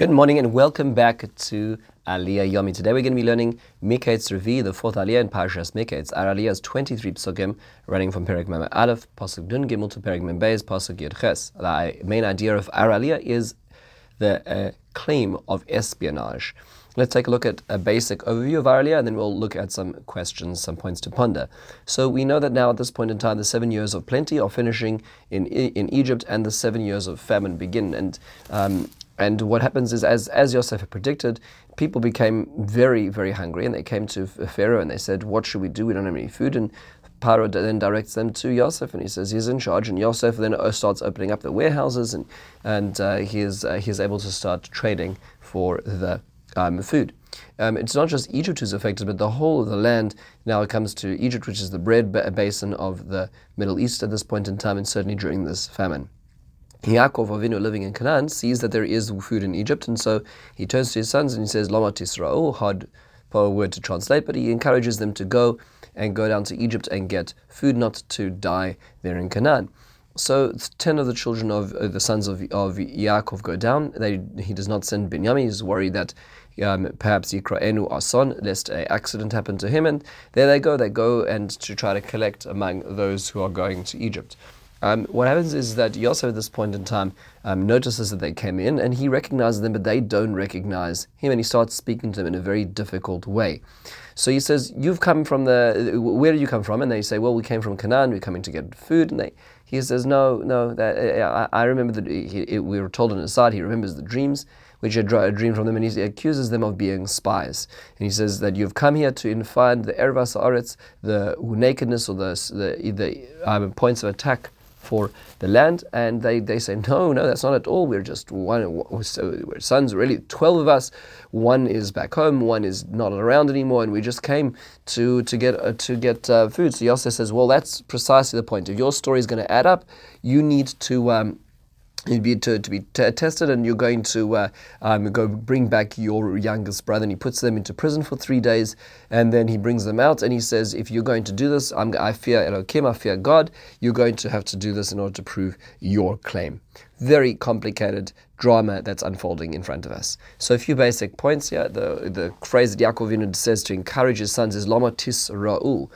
Good morning and welcome back to Aliyah Yomi. Today we're going to be learning Miketz Revi, the fourth Aliyah in Parashas Miketz. Our Aliyah is 23 psukim, running from Perek Mem Aleph, Pasuk Nun Gimel to Perek Mem Beis, Pasuk Yud Ches. The main idea of our Aliyah is the uh, claim of espionage. Let's take a look at a basic overview of our Aliyah and then we'll look at some questions, some points to ponder. So we know that now at this point in time, the seven years of plenty are finishing in in Egypt and the seven years of famine begin. And um, and what happens is, as, as Yosef had predicted, people became very, very hungry and they came to Pharaoh and they said, What should we do? We don't have any food. And Paro then directs them to Yosef and he says he's in charge. And Yosef then uh, starts opening up the warehouses and, and uh, he, is, uh, he is able to start trading for the um, food. Um, it's not just Egypt who's affected, but the whole of the land now comes to Egypt, which is the bread basin of the Middle East at this point in time, and certainly during this famine. Yaakov Avinu living in Canaan sees that there is food in Egypt, and so he turns to his sons and he says, Lama Tisra'u, hard word to translate, but he encourages them to go and go down to Egypt and get food, not to die there in Canaan. So ten of the children of uh, the sons of, of Yaakov go down. They, he does not send Binyamin. He's worried that um, perhaps Yikra'enu Ason, lest an accident happen to him. And there they go. They go and to try to collect among those who are going to Egypt. Um, what happens is that Yosef at this point in time um, notices that they came in and he recognizes them, but they don't recognize him, and he starts speaking to them in a very difficult way. So he says, "You've come from the where did you come from?" And they say, "Well, we came from Canaan. We're coming to get food." And they, he says, "No, no. That uh, I, I, remember that we were told on his side. He remembers the dreams." Which had dreamed from them, and he accuses them of being spies. And he says that you've come here to find the ervas aretz, the nakedness or the the, the um, points of attack for the land, and they, they say, no, no, that's not at all. We're just one, so we're sons, really, 12 of us. One is back home, one is not around anymore, and we just came to, to get, uh, to get uh, food. So Yosef says, well, that's precisely the point. If your story is going to add up, you need to. Um, You'd be to, to be t- tested, and you're going to uh, um, go bring back your youngest brother. And he puts them into prison for three days, and then he brings them out. And he says, "If you're going to do this, I'm, I fear Elohim, I fear God. You're going to have to do this in order to prove your claim." Very complicated drama that's unfolding in front of us. So, a few basic points here. The the phrase that Yaakov says to encourage his sons is "Lama tis ra'u."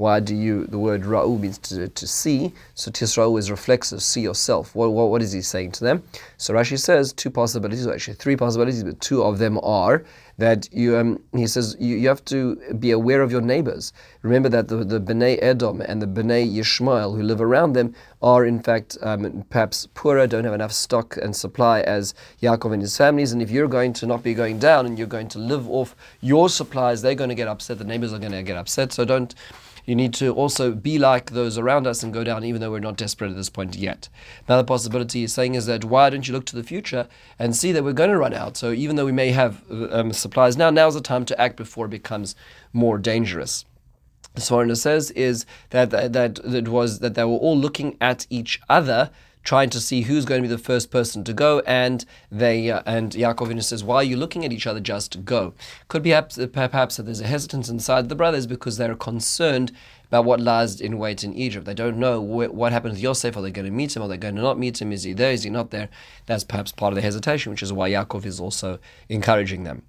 Why do you, the word ra'u means to, to see, so tisra'u is reflexive, see yourself. What, what, what is he saying to them? So Rashi says two possibilities, or actually three possibilities, but two of them are that you, um, he says, you, you have to be aware of your neighbors. Remember that the, the Bnei Edom and the Bnei Yishmael who live around them are in fact um, perhaps poorer, don't have enough stock and supply as Yaakov and his families. And if you're going to not be going down and you're going to live off your supplies, they're going to get upset. The neighbors are going to get upset. So don't you need to also be like those around us and go down, even though we're not desperate at this point yet. Another possibility he's saying is that why don't you look to the future and see that we're going to run out? So even though we may have um, supplies now, now's the time to act before it becomes more dangerous. Sforno says is that, that that it was that they were all looking at each other trying to see who's going to be the first person to go, and they uh, and Yaakov says, "Why are you looking at each other? Just go." Could be perhaps, perhaps that there's a hesitance inside the brothers because they're concerned about what lies in wait in Egypt. They don't know wh- what happened with Yosef. Are they going to meet him? Are they going to not meet him? Is he there? Is he not there? That's perhaps part of the hesitation, which is why Yaakov is also encouraging them.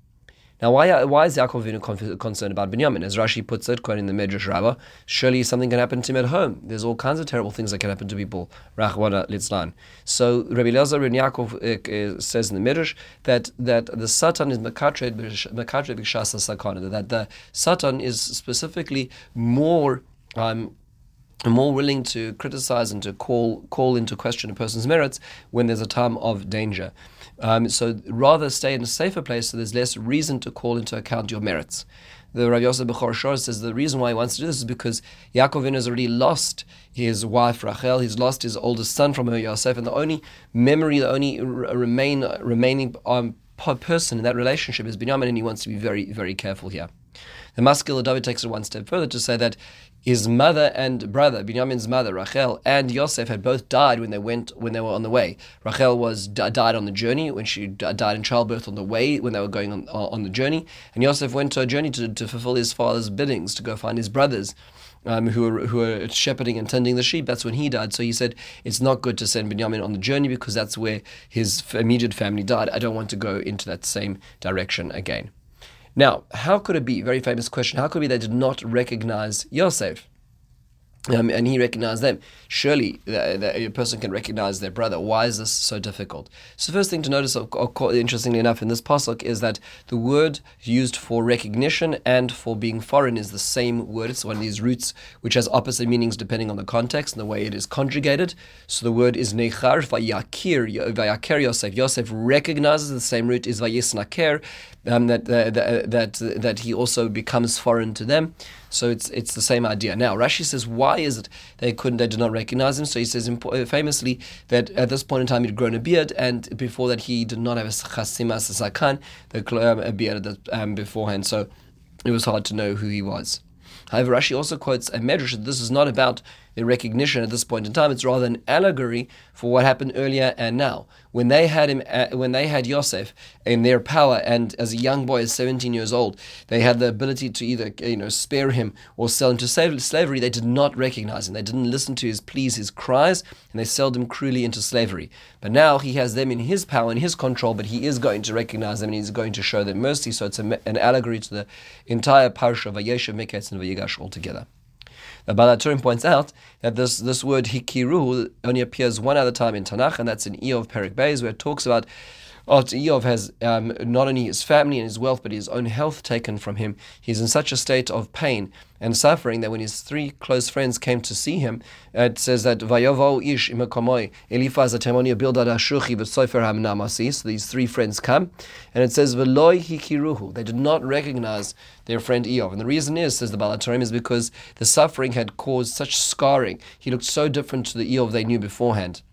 Now, why, why is Yaakov Avinu concerned about Binyamin? As Rashi puts it, quoting the Medrash Rabbah, surely something can happen to him at home. There's all kinds of terrible things that can happen to people. Rachmana Litzlan. So Rabbi Elazar and Yaakov uh, uh, says in the Medrash that, that the Satan is Mekatred B'Shasa Sakana, that the Satan is specifically more um, more willing to criticize and to call call into question a person's merits when there's a time of danger. Um, so rather stay in a safer place so there's less reason to call into account your merits. The Rav Yosef Bechor Shor says the reason why he wants to do this is because Yaakov has already lost his wife Rachel, he's lost his oldest son from her Yosef, and the only memory, the only remain remaining um, person in that relationship is Binyamin, and he wants to be very, very careful here. The Maskil David takes it one step further to say that his mother and brother, Binyamin's mother, Rachel, and Yosef had both died when they went when they were on the way. Rachel was died on the journey when she died in childbirth on the way when they were going on on the journey, and Yosef went to a journey to, to fulfill his father's biddings to go find his brothers um, who were who were shepherding and tending the sheep. That's when he died. So he said it's not good to send Binyamin on the journey because that's where his immediate family died. I don't want to go into that same direction again. Now, how could it be? Very famous question. How could it be they did not recognize Yosef? Um, and he recognized them. Surely the, the, a person can recognize their brother. Why is this so difficult? So, first thing to notice, interestingly enough, in this pasuk is that the word used for recognition and for being foreign is the same word. It's one of these roots which has opposite meanings depending on the context and the way it is conjugated. So, the word is nechar, vayakir, vayakir Yosef. Yosef recognizes the same root is vayisnaker, um, that, uh, that, that, that he also becomes foreign to them. So it's it's the same idea. Now Rashi says, why is it they couldn't they did not recognize him? So he says uh, famously that at this point in time he'd grown a beard, and before that he did not have a chasimas sakan, the um, a beard um, beforehand. So it was hard to know who he was. However, Rashi also quotes a medrash that this is not about their recognition at this point in time. It's rather an allegory for what happened earlier and now. When they had him, uh, when they had Yosef in their power, and as a young boy, as 17 years old, they had the ability to either you know spare him or sell him to slavery. They did not recognize him. They didn't listen to his pleas, his cries, and they sold him cruelly into slavery. But now he has them in his power, in his control. But he is going to recognize them, and he's going to show them mercy. So it's a, an allegory to the entire parsha of Vayeshev, Miketz, and Vayigash altogether. The Baal HaTurim points out that this, this word hikiru only appears one other time in Tanakh, and that's in Eov Perek Beis, where it talks about after Eov has um, not only his family and his wealth, but his own health taken from him, he's in such a state of pain and suffering that when his three close friends came to see him, it says that Vayovo ish imakomoi Eliphaz Atemonia Bildad Hamnamasi. So these three friends come, and it says Veloy hikiruhu. They did not recognize their friend Eov, and the reason is, says the Baal HaTurim, is because the suffering had caused such scarring. He looked so different to the Eov they knew beforehand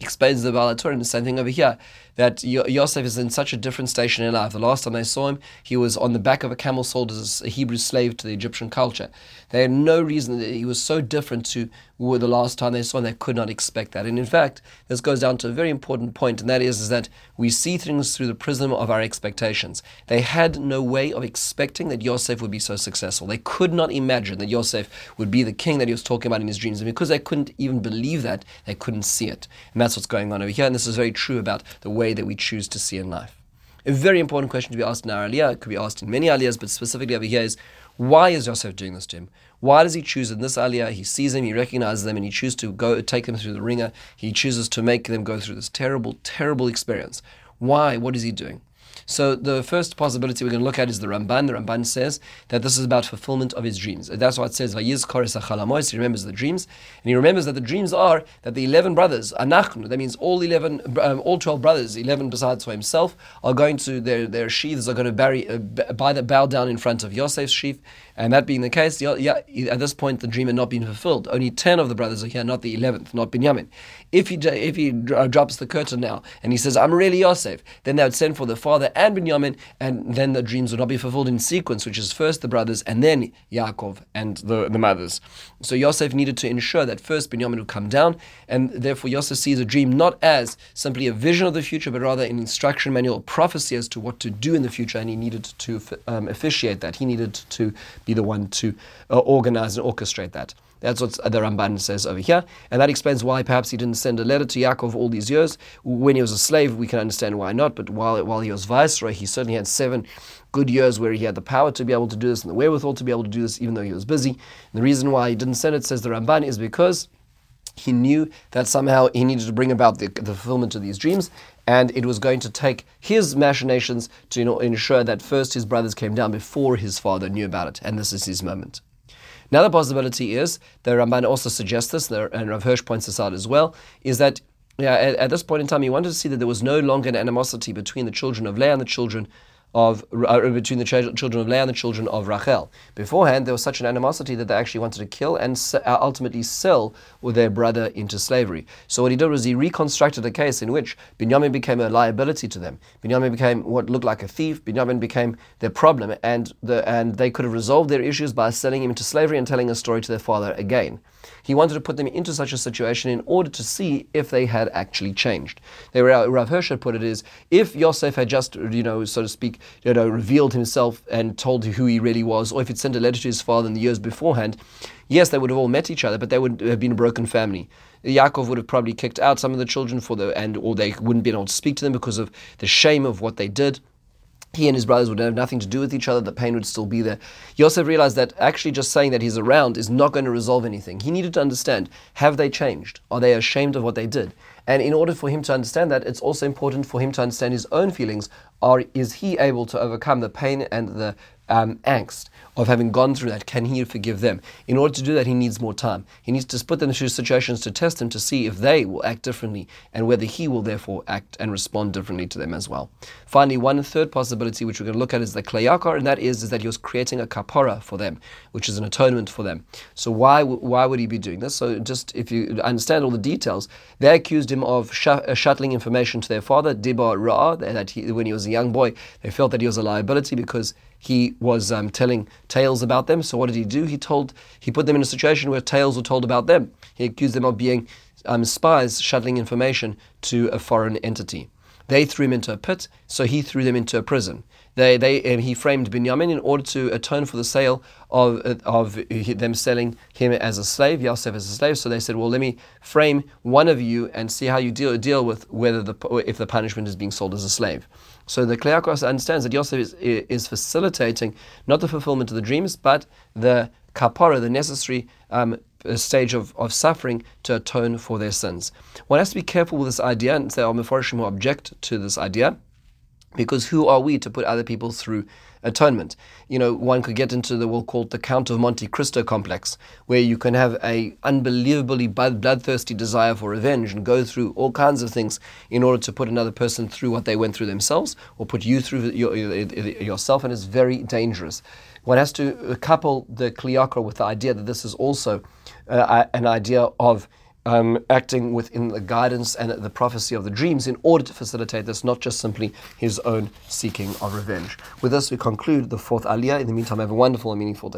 explains the Baal HaTurim, the same thing over here, that Yosef is in such a different station in life. The last time they saw him, he was on the back of a camel sold as a Hebrew slave to the Egyptian culture. They had no reason that he was so different to the last time they saw him, they could not expect that. And in fact, this goes down to a very important point, and that is, is that we see things through the prism of our expectations. They had no way of expecting that Yosef would be so successful. They could not imagine that Yosef would be the king that he was talking about in his dreams. And because they couldn't even believe that, they couldn't see it. And that's what's going on over here. And this is very true about the way that we choose to see in life. A very important question to be asked in our aliyah, it could be asked in many aliyahs, but specifically over here is why is Yosef doing this to him? Why does he choose in this aliyah? He sees them, he recognizes them, and he chooses to go take them through the ringer. He chooses to make them go through this terrible, terrible experience. Why? What is he doing? So the first possibility we're going to look at is the Ramban. The Ramban says that this is about fulfillment of his dreams. That's why it says Vayiz Chalamois. He remembers the dreams, and he remembers that the dreams are that the eleven brothers Anachnu. That means all eleven, um, all twelve brothers, eleven besides for himself, are going to their their sheaths are going to bury uh, by the bow down in front of Yosef's sheath, and that being the case, yeah, at this point the dream had not been fulfilled. Only ten of the brothers are here, not the eleventh, not Binyamin. If he if he drops the curtain now and he says, "I'm really Yosef," then they would send for the father and Binyamin, and then the dreams would not be fulfilled in sequence, which is first the brothers and then Yaakov and the, the mothers. So Yosef needed to ensure that first Binyamin would come down, and therefore Yosef sees a dream not as simply a vision of the future, but rather an instruction manual, prophecy as to what to do in the future, and he needed to um, officiate that. He needed to be the one to uh, organize and orchestrate that. That's what the Ramban says over here. And that explains why perhaps he didn't send a letter to Yaakov all these years. When he was a slave, we can understand why not. But while, while he was viceroy, he certainly had seven good years where he had the power to be able to do this and the wherewithal to be able to do this, even though he was busy. And the reason why he didn't send it, says the Ramban, is because he knew that somehow he needed to bring about the, the fulfillment of these dreams, and it was going to take his machinations to you know, ensure that first his brothers came down before his father knew about it, and this is his moment. Another possibility is, the Ramban also suggests this, and Rav Hirsch points this out as well, is that yeah, at, at, this point in time, he wanted to see that there was no longer an animosity between the children of Leah and the children of uh, between the children of Leah and the children of Rachel. Beforehand, there was such an animosity that they actually wanted to kill and uh, ultimately sell their brother into slavery. So what he did was he reconstructed a case in which Binyamin became a liability to them. Binyamin became what looked like a thief. Binyamin became their problem, and the, and they could have resolved their issues by selling him into slavery and telling a story to their father again. He wanted to put them into such a situation in order to see if they had actually changed. The Rav Hirsch put it is, if Yosef had just, you know, so to speak, you know, revealed himself and told who he really was, or if he'd sent a letter to his father in the years beforehand, yes, they would have all met each other, but they would have been a broken family. Yaakov would have probably kicked out some of the children for the and or they wouldn't be able to speak to them because of the shame of what they did he and his brothers would have nothing to do with each other, the pain would still be there. Yosef realized that actually just saying that he's around is not going to resolve anything. He needed to understand have they changed? Are they ashamed of what they did? And in order for him to understand that, it's also important for him to understand his own feelings. Are, is he able to overcome the pain and the um, angst of having gone through that, can he forgive them? In order to do that, he needs more time. He needs to put them into situations to test them to see if they will act differently and whether he will therefore act and respond differently to them as well. Finally, one third possibility which we're going to look at is the Kli Yakar, and that is, is that he was creating a kapara for them, which is an atonement for them. So why why would he be doing this? So just if you understand all the details, they accused him of uh, shuttling information to their father, Dibar Ra, that he, when he was a young boy, they felt that he was a liability because he was um, telling tales about them. So what did he do? He told he put them in a situation where tales were told about them. He accused them of being um, spies shuttling information to a foreign entity. They threw him into a pit, so he threw them into a prison. They, they, um, he framed Binyamin in order to atone for the sale of, of them selling him as a slave, Yosef as a slave. So they said, well, let me frame one of you and see how you deal, deal with whether the, if the punishment is being sold as a slave. So the Kli Yakar understands that Yosef is, is facilitating not the fulfillment of the dreams, but the kapara, the necessary um, stage of, of suffering to atone for their sins. One has to be careful with this idea, and there are Mefarshim who object to this idea, because who are we to put other people through atonement? You know, one could get into the we'll call it the Count of Monte Cristo complex, where you can have a unbelievably bloodthirsty desire for revenge and go through all kinds of things in order to put another person through what they went through themselves, or put you through your, yourself, and it's very dangerous. One has to couple the Kli Yakar with the idea that this is also uh, an idea of um, acting within the guidance and the prophecy of the dreams in order to facilitate this, not just simply his own seeking of revenge. With this, we conclude the fourth aliyah. In the meantime, have a wonderful and meaningful day.